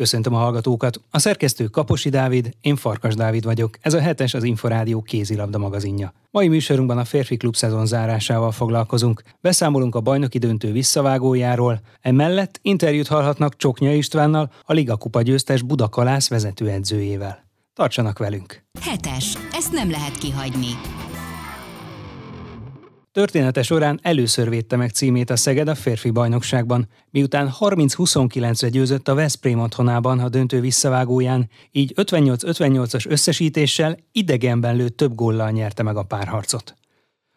Köszöntöm a hallgatókat. A szerkesztő Kaposi Dávid, én Farkas Dávid vagyok. Ez a hetes az Inforádió kézilabda magazinja. Mai műsorunkban a férfi klub szezon zárásával foglalkozunk. Beszámolunk a bajnoki döntő visszavágójáról, emellett interjút hallhatnak Csoknya Istvánnal, a Liga Kupa győztes Budakalász vezetőedzőjével. Tartsanak velünk! Hetes. Ezt nem lehet kihagyni. Története során először védte meg címét a Szeged a férfi bajnokságban, miután 30-29-re győzött a Veszprém otthonában a döntő visszavágóján, így 58-58-as összesítéssel idegenben lőtt több góllal nyerte meg a párharcot.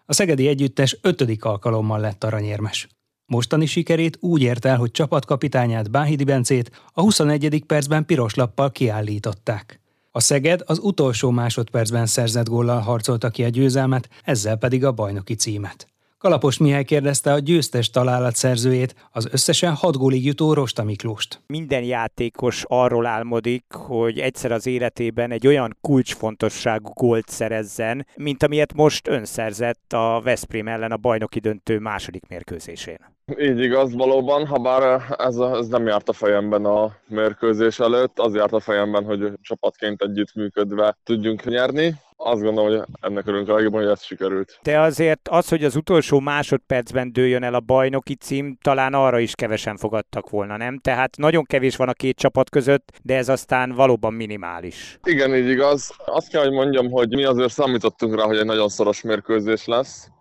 A szegedi együttes ötödik alkalommal lett aranyérmes. Mostani sikerét úgy ért el, hogy csapatkapitányát Báhidi Bencét a 21. percben piros lappal kiállították. A Szeged az utolsó másodpercben szerzett góllal harcolta ki a győzelmet, ezzel pedig a bajnoki címet. Kalapos Mihály kérdezte a győztes találat szerzőjét, az összesen hat gólig jutó Rosta Miklóst. Minden játékos arról álmodik, hogy egyszer az életében egy olyan kulcsfontosságú gólt szerezzen, mint amilyet most önszerzett a Veszprém ellen a bajnoki döntő második mérkőzésén. Így igaz, valóban, ha bár ez, ez nem járt a fejemben a mérkőzés előtt, az járt a fejemben, hogy csapatként együttműködve tudjunk nyerni. Azt gondolom, hogy ennek örülünk a legjobban, hogy ez sikerült. De azért az, hogy az utolsó másodpercben dőjön el a bajnoki cím, talán arra is kevesen fogadtak volna, nem? Tehát nagyon kevés van a két csapat között, de ez aztán valóban minimális. Igen, így igaz. Azt kell, hogy mondjam, hogy mi azért számítottunk rá, hogy egy nagyon szoros mérkőzés lesz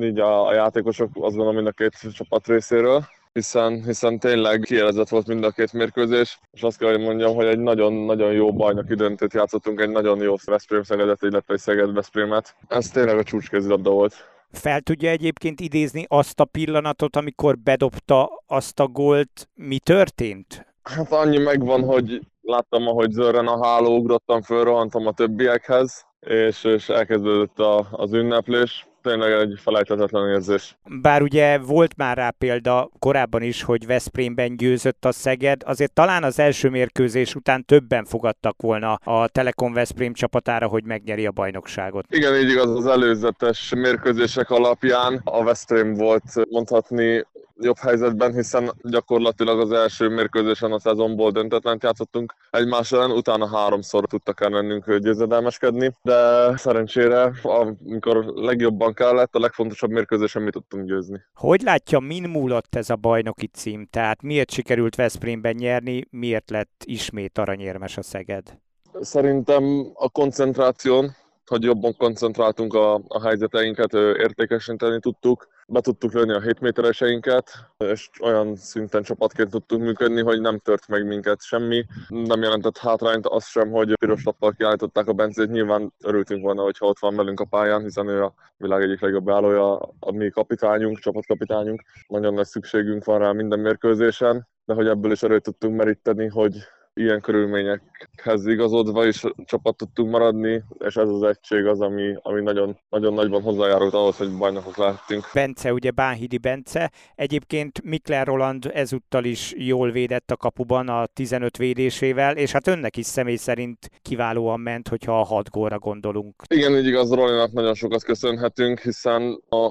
így a, a játékosok azt gondolom mind a két csapat részéről, hiszen, hiszen tényleg kielezett volt mind a két mérkőzés, és azt kell, hogy mondjam, hogy egy nagyon-nagyon jó bajnoki döntőt játszottunk, egy nagyon jó Veszprém Szegedet, illetve egy Szeged Veszprémet. Ez tényleg a csúcskézilabda volt. Fel tudja egyébként idézni azt a pillanatot, amikor bedobta azt a gólt, mi történt? Hát annyi megvan, hogy láttam, ahogy zörren a háló, ugrottam föl, rohantam a többiekhez, és, és elkezdődött a, az ünneplés tényleg egy felejthetetlen érzés. Bár ugye volt már rá példa korábban is, hogy Veszprémben győzött a Szeged, azért talán az első mérkőzés után többen fogadtak volna a Telekom Veszprém csapatára, hogy megnyeri a bajnokságot. Igen, így igaz, az előzetes mérkőzések alapján a Veszprém volt mondhatni jobb helyzetben, hiszen gyakorlatilag az első mérkőzésen a szezonból döntetlen játszottunk egymás ellen, utána háromszor tudtak el mennünk győzedelmeskedni, de szerencsére, amikor legjobban kellett, a legfontosabb mérkőzésen mi tudtunk győzni. Hogy látja, min múlott ez a bajnoki cím? Tehát miért sikerült Veszprémben nyerni, miért lett ismét aranyérmes a Szeged? Szerintem a koncentráción, hogy jobban koncentráltunk a, a helyzeteinket, értékesíteni tudtuk, be tudtuk lőni a 7 métereseinket, és olyan szinten csapatként tudtunk működni, hogy nem tört meg minket semmi. Nem jelentett hátrányt az sem, hogy piros lappal kiállították a Bencét. Nyilván örültünk volna, hogyha ott van velünk a pályán, hiszen ő a világ egyik legjobb állója, a mi kapitányunk, csapatkapitányunk. Nagyon nagy szükségünk van rá minden mérkőzésen, de hogy ebből is erőt tudtunk meríteni, hogy ilyen körülményekhez igazodva is csapat tudtunk maradni, és ez az egység az, ami, ami nagyon, nagyon nagyban hozzájárult ahhoz, hogy bajnokok lehettünk. Bence, ugye Bánhidi Bence, egyébként Mikler Roland ezúttal is jól védett a kapuban a 15 védésével, és hát önnek is személy szerint kiválóan ment, hogyha a 6 gólra gondolunk. Igen, így igaz, Rolinak nagyon sokat köszönhetünk, hiszen a,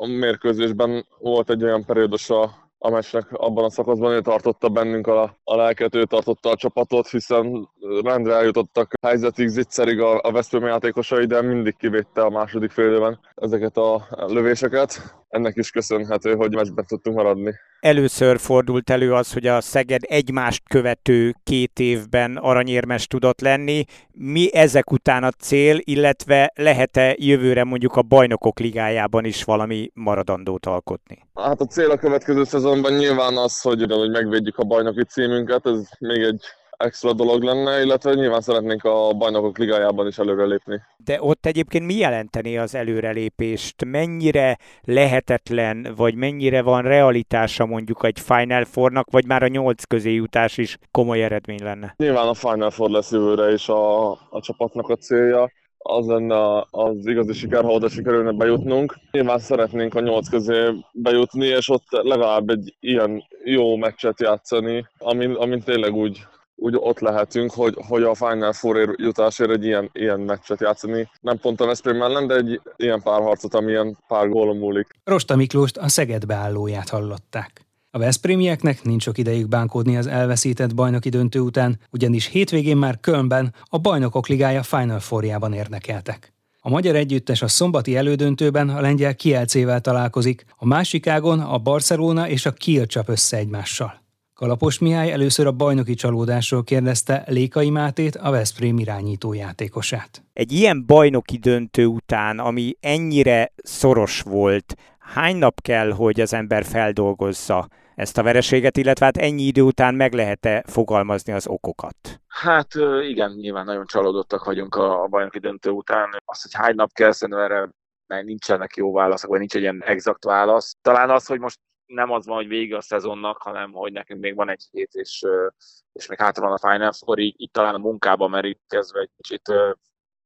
a mérkőzésben volt egy olyan periódus a a meccsnek abban a szakaszban ő tartotta bennünk a, a lelket, ő tartotta a csapatot, hiszen rendre eljutottak helyzetig, zicserig a, a Veszprém játékosai, de mindig kivédte a második félőben ezeket a lövéseket. Ennek is köszönhető, hogy meccsben tudtunk maradni. Először fordult elő az, hogy a Szeged egymást követő két évben aranyérmes tudott lenni. Mi ezek után a cél, illetve lehet-e jövőre mondjuk a bajnokok ligájában is valami maradandót alkotni? Hát a cél a következő szezonban nyilván az, hogy, hogy megvédjük a bajnoki címünket, ez még egy extra dolog lenne, illetve nyilván szeretnénk a bajnokok ligájában is előrelépni. De ott egyébként mi jelenteni az előrelépést? Mennyire lehetetlen, vagy mennyire van realitása mondjuk egy Final Four-nak, vagy már a nyolc közé jutás is komoly eredmény lenne? Nyilván a Final Four lesz jövőre is a, a csapatnak a célja az lenne az igazi siker, ha oda sikerülne bejutnunk. Nyilván szeretnénk a nyolc közé bejutni, és ott legalább egy ilyen jó meccset játszani, amin, amin tényleg úgy úgy ott lehetünk, hogy, hogy a Final Four jutásért egy ilyen, ilyen meccset játszani. Nem pont a Veszprém ellen, de egy ilyen párharcot, amilyen pár gólom múlik. Rosta Miklóst a Szeged beállóját hallották. A Veszprémieknek nincs sok idejük bánkódni az elveszített bajnoki döntő után, ugyanis hétvégén már Kölnben a Bajnokok Ligája Final Fourjában érdekeltek. A magyar együttes a szombati elődöntőben a lengyel Kielcével találkozik, a másik ágon a Barcelona és a Kiel csap össze egymással. Kalapos Mihály először a bajnoki csalódásról kérdezte Lékai Mátét, a Veszprém irányító játékosát. Egy ilyen bajnoki döntő után, ami ennyire szoros volt, hány nap kell, hogy az ember feldolgozza ezt a vereséget, illetve hát ennyi idő után meg lehet-e fogalmazni az okokat? Hát igen, nyilván nagyon csalódottak vagyunk a, a bajnoki döntő után. Az, hogy hány nap kell, szerintem erre mert nincsenek jó válaszok, vagy nincs egy ilyen exakt válasz. Talán az, hogy most nem az van, hogy vége a szezonnak, hanem hogy nekünk még van egy hét, és, és még hátra van a Final Four, így, így talán a munkában merítkezve egy kicsit,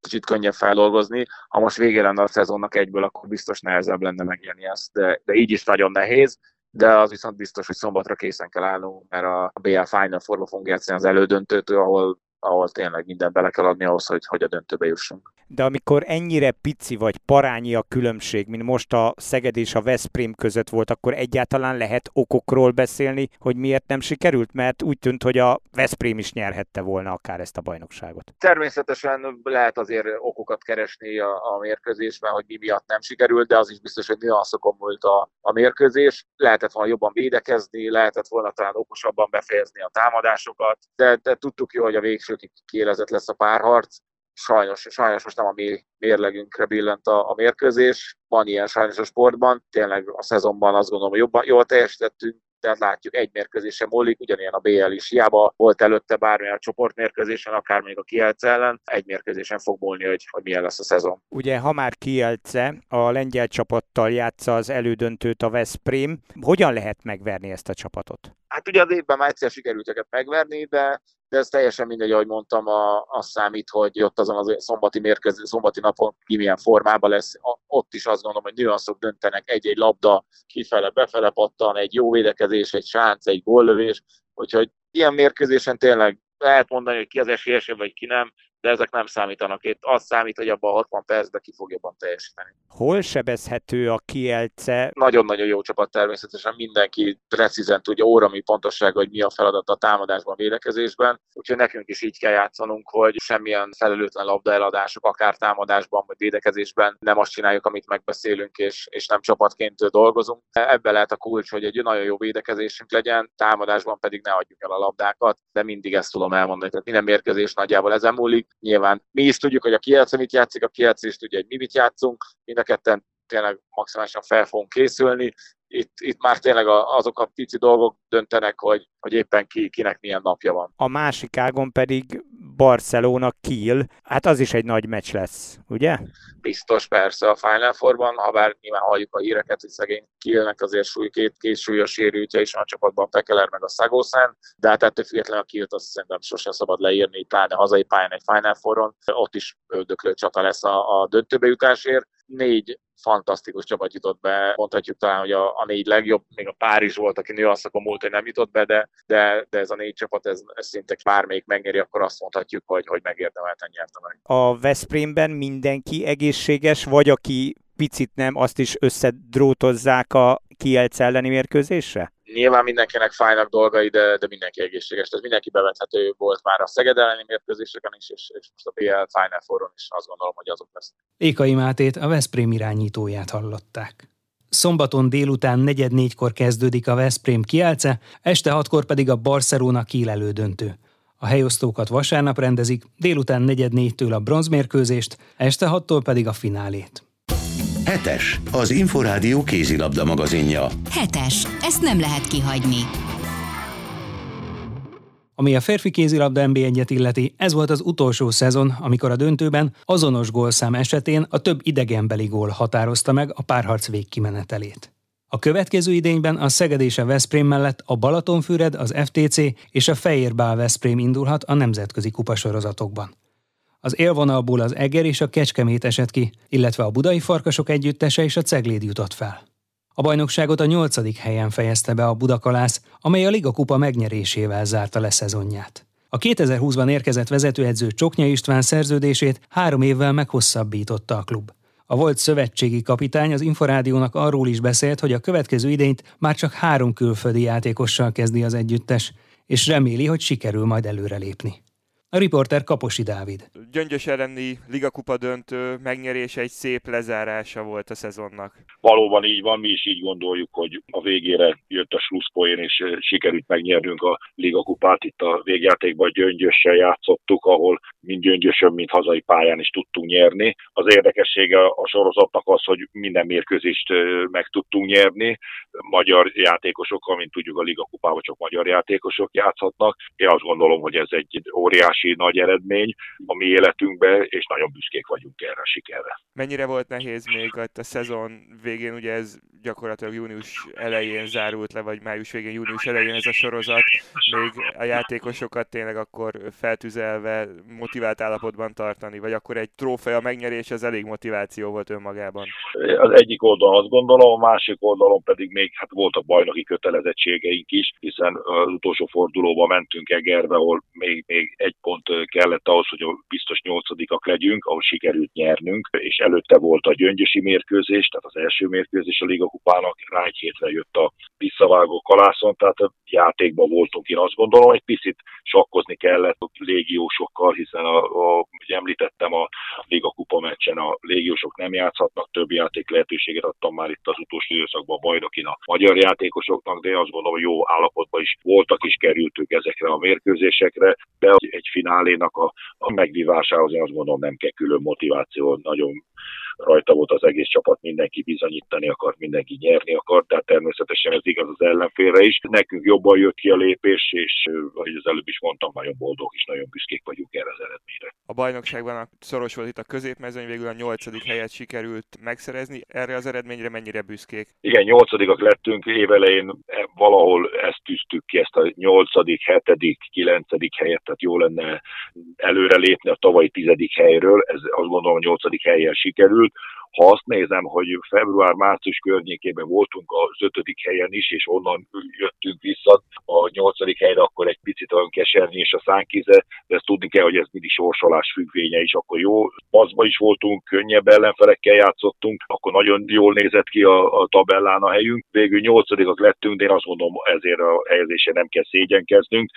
kicsit könnyebb feldolgozni. Ha most vége lenne a szezonnak egyből, akkor biztos nehezebb lenne megélni ezt, de, de így is nagyon nehéz de az viszont biztos, hogy szombatra készen kell állnunk, mert a BL Final Four-ba fogunk játszani az elődöntőtől, ahol ahol tényleg mindent bele kell adni ahhoz, hogy, hogy a döntőbe jussunk. De amikor ennyire pici vagy parányi a különbség, mint most a Szeged és a Veszprém között volt, akkor egyáltalán lehet okokról beszélni, hogy miért nem sikerült? Mert úgy tűnt, hogy a Veszprém is nyerhette volna akár ezt a bajnokságot. Természetesen lehet azért okokat keresni a, a mérkőzésben, hogy mi miatt nem sikerült, de az is biztos, hogy nüanszokon volt a, a mérkőzés. Lehetett volna jobban védekezni, lehetett volna talán okosabban befejezni a támadásokat, de, de tudtuk jó, hogy a végső későkig kiélezett lesz a párharc. Sajnos, sajnos most nem a mi mérlegünkre billent a, a mérkőzés. Van ilyen sajnos a sportban. Tényleg a szezonban azt gondolom, hogy jobban, jól teljesítettünk, tehát látjuk egy mérkőzésen múlik, ugyanilyen a BL is hiába volt előtte bármilyen csoportmérkőzésen, akár még a Kielce ellen, egy mérkőzésen fog múlni, hogy, hogy milyen lesz a szezon. Ugye, ha már Kielce a lengyel csapattal játsza az elődöntőt a Veszprém, hogyan lehet megverni ezt a csapatot? Hát ugye az évben már egyszer sikerült őket megverni, de de ez teljesen mindegy, ahogy mondtam, a, az számít, hogy ott azon az szombati mérkező, szombati napon ki milyen formában lesz. A, ott is azt gondolom, hogy nüanszok döntenek, egy-egy labda kifele, befele pattan, egy jó védekezés, egy sánc, egy góllövés, úgyhogy ilyen mérkőzésen tényleg lehet mondani, hogy ki az esélyesebb, vagy ki nem, de ezek nem számítanak. Itt az számít, hogy abban a 60 percben ki fog jobban teljesíteni. Hol sebezhető a Kielce? Nagyon-nagyon jó csapat természetesen, mindenki precízen tudja órami pontosság, hogy mi a feladat a támadásban, védekezésben, úgyhogy nekünk is így kell játszanunk, hogy semmilyen felelőtlen labdaeladások, akár támadásban vagy védekezésben nem azt csináljuk, amit megbeszélünk, és, és nem csapatként dolgozunk. Ebben lehet a kulcs, hogy egy nagyon jó védekezésünk legyen, támadásban pedig ne adjuk el a labdákat, de mindig ezt tudom elmondani. Tehát minden mérkőzés nagyjából ezen múlik, Nyilván mi is tudjuk, hogy a Kielce mit játszik, a Kielce is tudja, hogy mi mit játszunk, mind a ketten tényleg maximálisan fel fogunk készülni. Itt, itt már tényleg azok a pici dolgok döntenek, hogy, hogy éppen ki, kinek milyen napja van. A másik ágon pedig Barcelona Kiel, hát az is egy nagy meccs lesz, ugye? Biztos, persze a Final Four-ban, ha bár nyilván halljuk a híreket, hogy szegény Kielnek azért súly, két, két súlyos sérültje is van a csapatban, Pekeler meg a Szagószán, de hát ettől függetlenül a Kielt azt szerintem sosem szabad leírni, pláne hazai pályán egy Final Four-on, ott is öldöklő csata lesz a, a döntőbe jutásért. Négy fantasztikus csapat jutott be, mondhatjuk talán, hogy a, a négy legjobb, még a Párizs volt, aki nőasszakon múlt, hogy nem jutott be, de, de, de ez a négy csapat, ez, ez szinte bármelyik megnyeri, akkor azt mondhatjuk, hogy, hogy megérdemelten nyerte meg. A Veszprémben mindenki egészséges, vagy aki picit nem, azt is összedrótozzák a Kielce elleni mérkőzésre? Nyilván mindenkinek fájnak dolgai, de, de mindenki egészséges. Tehát mindenki bevethető volt már a Szeged elleni mérkőzéseken is, és, és most a BL Final Four-on is azt gondolom, hogy azok lesznek. Ékai Mátét, a Veszprém irányítóját hallották. Szombaton délután negyed négykor kezdődik a Veszprém kiálce, este hatkor pedig a Barcelona Kiel elődöntő. A helyosztókat vasárnap rendezik, délután negyed négytől a bronzmérkőzést, este hattól pedig a finálét. Hetes, az Inforádió kézilabda magazinja. Hetes, ezt nem lehet kihagyni. Ami a férfi kézilabda NB1-et illeti, ez volt az utolsó szezon, amikor a döntőben azonos gólszám esetén a több idegenbeli gól határozta meg a párharc végkimenetelét. A következő idényben a Szeged és a Veszprém mellett a Balatonfüred, az FTC és a Fejérbál Veszprém indulhat a nemzetközi kupasorozatokban. Az élvonalból az Eger és a Kecskemét esett ki, illetve a Budai Farkasok együttese és a Cegléd jutott fel. A bajnokságot a nyolcadik helyen fejezte be a Budakalász, amely a Liga Kupa megnyerésével zárta le szezonját. A 2020-ban érkezett vezetőedző Csoknya István szerződését három évvel meghosszabbította a klub. A volt szövetségi kapitány az Inforádiónak arról is beszélt, hogy a következő idényt már csak három külföldi játékossal kezdi az együttes, és reméli, hogy sikerül majd előrelépni. A riporter Kaposi Dávid. Gyöngyös elleni ligakupa döntő megnyerése egy szép lezárása volt a szezonnak. Valóban így van, mi is így gondoljuk, hogy a végére jött a slusszpoén, és sikerült megnyernünk a ligakupát. Itt a végjátékban Gyöngyössel játszottuk, ahol mind Gyöngyösön, mind hazai pályán is tudtunk nyerni. Az érdekessége a sorozatnak az, hogy minden mérkőzést meg tudtunk nyerni. Magyar játékosokkal, mint tudjuk a ligakupában csak magyar játékosok játszhatnak. Én azt gondolom, hogy ez egy óriási nagy eredmény a mi életünkbe, és nagyon büszkék vagyunk erre a sikerre. Mennyire volt nehéz még a szezon végén, ugye ez gyakorlatilag június elején zárult le, vagy május végén, június elején ez a sorozat, még a játékosokat tényleg akkor feltüzelve, motivált állapotban tartani, vagy akkor egy trófea megnyerés az elég motiváció volt önmagában? Az egyik oldalon azt gondolom, a másik oldalon pedig még hát voltak bajnoki kötelezettségeink is, hiszen az utolsó fordulóba mentünk Egerbe, ahol még, még egy pont kellett ahhoz, hogy a biztos nyolcadikak legyünk, ahol sikerült nyernünk, és előtte volt a gyöngyösi mérkőzés, tehát az első mérkőzés a Liga kupának, rá egy hétre jött a visszavágó kalászon, tehát a játékban voltunk, én azt gondolom, egy picit sakkozni kellett a légiósokkal, hiszen a, a, említettem a Liga kupa meccsen a légiósok nem játszhatnak, több játék lehetőséget adtam már itt az utolsó időszakban a bajnokin magyar játékosoknak, de azt gondolom, jó állapotban is voltak és kerültük ezekre a mérkőzésekre, de egy finálénak a, a megvívásához én azt gondolom nem kell külön motiváció, nagyon rajta volt az egész csapat, mindenki bizonyítani akart, mindenki nyerni akart, tehát természetesen ez igaz az ellenfélre is. Nekünk jobban jött ki a lépés, és ahogy az előbb is mondtam, nagyon boldog és nagyon büszkék vagyunk erre az eredményre. A bajnokságban a szoros volt itt a középmezőny, végül a nyolcadik helyet sikerült megszerezni. Erre az eredményre mennyire büszkék? Igen, nyolcadikak lettünk, évelején e, valahol ezt tűztük ki, ezt a nyolcadik, hetedik, kilencedik helyet, tehát jó lenne előre lépni a tavalyi tizedik helyről, ez azt gondolom a nyolcadik helyen sikerül, sikerült. Ha azt nézem, hogy február-március környékében voltunk az ötödik helyen is, és onnan jöttünk vissza a nyolcadik helyre, akkor egy picit olyan keserni és a szánkize, de ezt tudni kell, hogy ez mindig sorsolás függvénye is. Akkor jó, paszba is voltunk, könnyebb ellenfelekkel játszottunk, akkor nagyon jól nézett ki a, a tabellán a helyünk. Végül nyolcadikak lettünk, de én azt gondolom, ezért a helyezése nem kell szégyenkeznünk.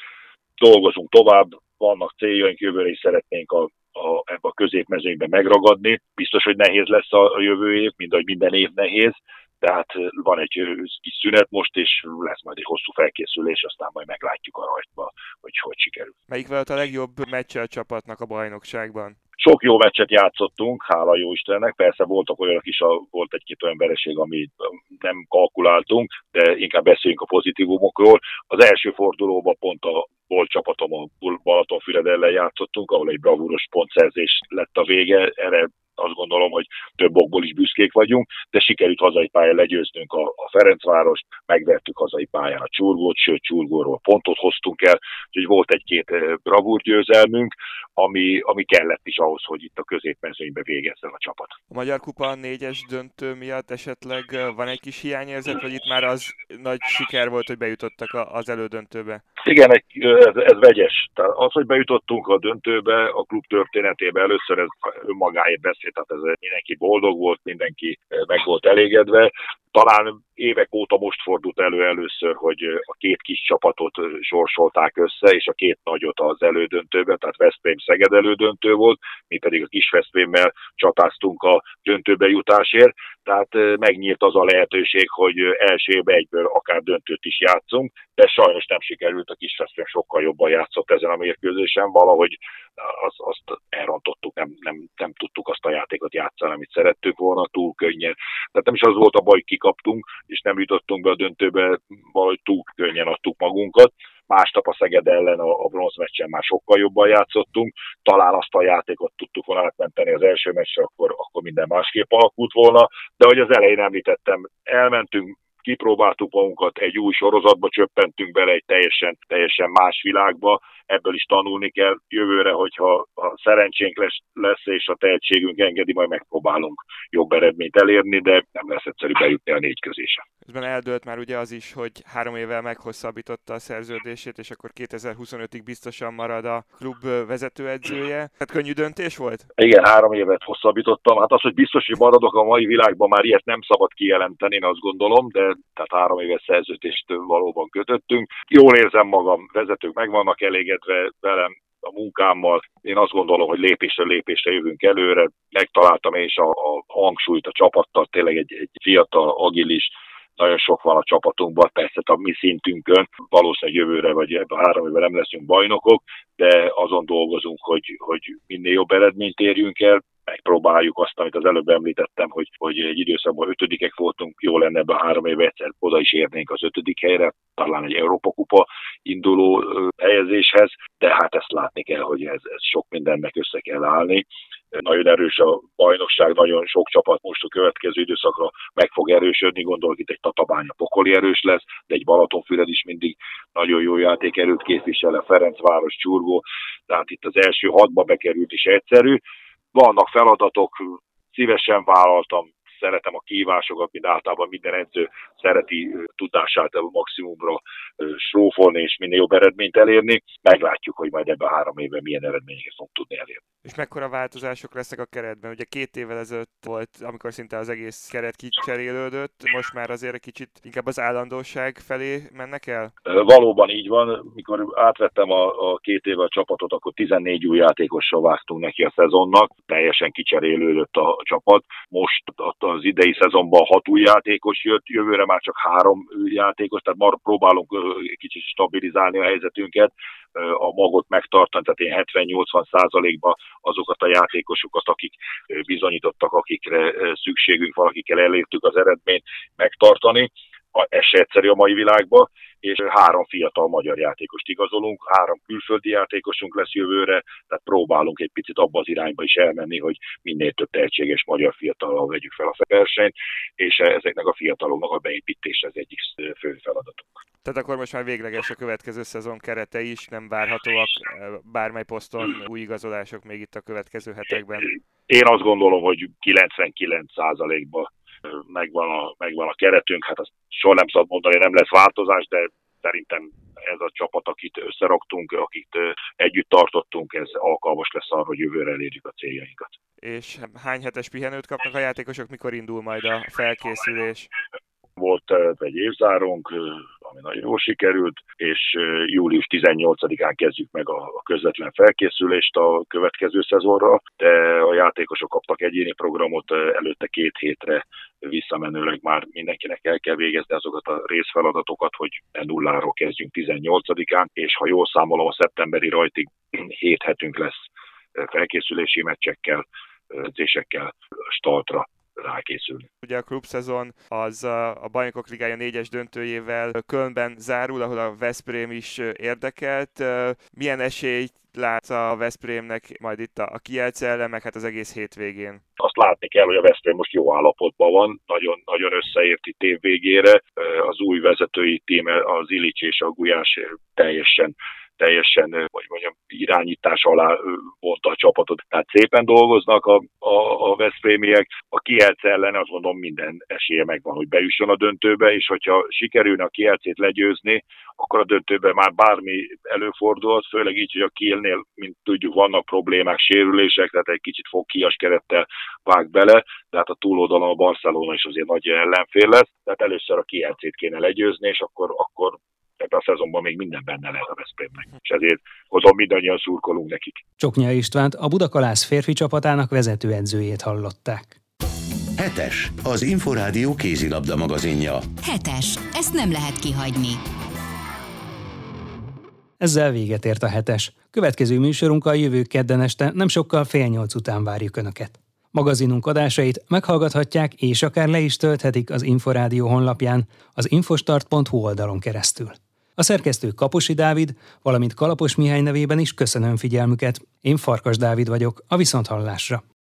Dolgozunk tovább, vannak céljaink, jövőre is szeretnénk a a, ebbe a középmezőnybe megragadni. Biztos, hogy nehéz lesz a, a jövő év, mint ahogy minden év nehéz, tehát van egy kis szünet most, és lesz majd egy hosszú felkészülés, aztán majd meglátjuk a rajtba, hogy hogy sikerül. Melyik volt a legjobb meccse a csapatnak a bajnokságban? Sok jó meccset játszottunk, hála jó Istennek. Persze voltak olyanok is, a, volt egy-két olyan vereség, amit nem kalkuláltunk, de inkább beszéljünk a pozitívumokról. Az első fordulóban pont a volt csapatom a Balatonfüred ellen játszottunk, ahol egy bravúros pontszerzés lett a vége. Erre azt gondolom, hogy több okból is büszkék vagyunk, de sikerült hazai pályán legyőznünk a, a Ferencvárost, megvertük hazai pályán a Csurgót, sőt Csurgóról pontot hoztunk el, úgyhogy volt egy-két bravúr győzelmünk, ami, ami kellett is ahhoz, hogy itt a középmezőnybe végezzen a csapat. A Magyar Kupa négyes döntő miatt esetleg van egy kis hiányérzet, vagy itt már az nagy siker volt, hogy bejutottak az elődöntőbe? Igen, ez, ez vegyes. Tehát az, hogy bejutottunk a döntőbe, a klub történetében először ez önmagáért beszél, tehát ez mindenki boldog volt, mindenki meg volt elégedve. Talán évek óta most fordult elő először, hogy a két kis csapatot sorsolták össze, és a két nagyot az elődöntőbe, tehát Veszprém-Szeged elődöntő volt, mi pedig a kis Veszprémmel csatáztunk a döntőbe jutásért, tehát megnyílt az a lehetőség, hogy első egyből akár döntőt is játszunk, de sajnos nem sikerült, a kis Veszprém sokkal jobban játszott ezen a mérkőzésen, valahogy az, azt elrontottuk, nem, nem, nem tudtuk azt a játékot játszani, amit szerettük volna, túl könnyen. Tehát nem is az volt a baj, kikaptunk, és nem jutottunk be a döntőbe, valahogy túl könnyen adtuk magunkat. Másnap a Szeged ellen a, a bronzmeccsen már sokkal jobban játszottunk, talán azt a játékot tudtuk volna átmenteni az első meccsre, akkor, akkor minden másképp alakult volna, de hogy az elején említettem, elmentünk, kipróbáltuk magunkat, egy új sorozatba csöppentünk bele, egy teljesen, teljesen más világba, ebből is tanulni kell. Jövőre, hogyha a szerencsénk lesz, lesz és a tehetségünk engedi, majd megpróbálunk jobb eredményt elérni, de nem lesz egyszerű bejutni a négy közése. Ezben eldőlt már ugye az is, hogy három évvel meghosszabbította a szerződését, és akkor 2025-ig biztosan marad a klub vezetőedzője. Hát könnyű döntés volt? Igen, három évet hosszabbítottam. Hát az, hogy biztos, hogy maradok a mai világban, már ilyet nem szabad kijelenteni, én azt gondolom, de tehát három éves szerződést valóban kötöttünk. Jól érzem magam, vezetők meg vannak elégedve velem, a munkámmal. Én azt gondolom, hogy lépésről lépésre jövünk előre. Megtaláltam én is a, a hangsúlyt a csapattal, tényleg egy, egy fiatal, agilis, nagyon sok van a csapatunkban, persze a mi szintünkön, valószínűleg jövőre vagy ebben a három évben nem leszünk bajnokok, de azon dolgozunk, hogy, hogy minél jobb eredményt érjünk el, megpróbáljuk azt, amit az előbb említettem, hogy, hogy egy időszakban ötödikek voltunk, jó lenne a három éve egyszer oda is érnénk az ötödik helyre, talán egy Európa Kupa induló helyezéshez, de hát ezt látni kell, hogy ez, ez sok mindennek össze kell állni. Nagyon erős a bajnokság, nagyon sok csapat most a következő időszakra meg fog erősödni, gondolok itt egy Tatabánya pokoli erős lesz, de egy Balatonfüred is mindig nagyon jó játékerőt képvisel, a Ferencváros, Csurgó, tehát itt az első hatba bekerült is egyszerű, vannak feladatok, szívesen vállaltam, szeretem a kívásokat, mint általában minden edző szereti tudását a maximumra srófolni és minél jobb eredményt elérni. Meglátjuk, hogy majd ebben a három évben milyen eredményeket fog tudni elérni. És mekkora változások lesznek a keretben? Ugye két évvel ezelőtt volt, amikor szinte az egész keret kicserélődött, most már azért kicsit inkább az állandóság felé mennek el? Valóban így van. Mikor átvettem a, a két évvel a csapatot, akkor 14 új játékossal vágtunk neki a szezonnak, teljesen kicserélődött a csapat. Most az idei szezonban hat új játékos jött, jövőre már csak három játékos, tehát már próbálunk kicsit stabilizálni a helyzetünket, a magot megtartani, tehát én 70-80 százalékban azokat a játékosokat, akik bizonyítottak, akikre szükségünk van, akikkel elértük az eredményt, megtartani. Ez se egyszerű a mai világban, és három fiatal magyar játékost igazolunk, három külföldi játékosunk lesz jövőre, tehát próbálunk egy picit abba az irányba is elmenni, hogy minél több tehetséges magyar fiatalal vegyük fel a versenyt, és ezeknek a fiataloknak a beépítése az egyik fő feladatunk. Tehát akkor most már végleges a következő szezon kerete is, nem várhatóak bármely poszton új igazolások még itt a következő hetekben? Én azt gondolom, hogy 99%-ban megvan a, megvan a keretünk, hát azt soha nem szabad mondani, nem lesz változás, de szerintem ez a csapat, akit összeraktunk, akit együtt tartottunk, ez alkalmas lesz arra, hogy jövőre elérjük a céljainkat. És hány hetes pihenőt kapnak a játékosok, mikor indul majd a felkészülés? Volt egy évzárónk, ami nagyon jól sikerült, és július 18-án kezdjük meg a közvetlen felkészülést a következő szezonra, de a játékosok kaptak egyéni programot előtte két hétre visszamenőleg már mindenkinek el kell végezni azokat a részfeladatokat, hogy nulláról kezdjünk 18-án, és ha jól számolom, a szeptemberi rajtig hét hetünk lesz felkészülési meccsekkel, edzésekkel, startra rákészülni. Ugye a klubszezon az a Bajnokok Ligája négyes döntőjével Kölnben zárul, ahol a Veszprém is érdekelt. Milyen esélyt látsz a Veszprémnek majd itt a Kielce ellen, meg hát az egész hétvégén? Azt látni kell, hogy a Veszprém most jó állapotban van, nagyon, nagyon összeért itt év végére. Az új vezetői tím, az Ilics és a Gulyás teljesen teljesen, hogy mondjam, irányítás alá vonta a csapatot. Tehát szépen dolgoznak a, a, a Veszprémiek. A Kielce ellen azt mondom minden esélye megvan, hogy bejusson a döntőbe, és hogyha sikerülne a Kielcét legyőzni, akkor a döntőben már bármi előfordulhat, főleg így, hogy a Kielnél, mint tudjuk, vannak problémák, sérülések, tehát egy kicsit fog kias kerettel vág bele, tehát a túloldalon a Barcelona is azért nagy ellenfél lesz, tehát először a Kielcét kéne legyőzni, és akkor, akkor ebben a szezonban még minden benne lehet a Veszprémnek. És ezért hozom mindannyian szurkolunk nekik. Csoknya Istvánt a Budakalász férfi csapatának vezetőedzőjét hallották. Hetes, az Inforádió kézilabda magazinja. Hetes, ezt nem lehet kihagyni. Ezzel véget ért a hetes. Következő műsorunkkal jövő kedden este nem sokkal fél nyolc után várjuk Önöket. Magazinunk adásait meghallgathatják és akár le is tölthetik az Inforádió honlapján, az infostart.hu oldalon keresztül. A szerkesztő Kaposi Dávid, valamint Kalapos Mihály nevében is köszönöm figyelmüket. Én Farkas Dávid vagyok, a Viszonthallásra.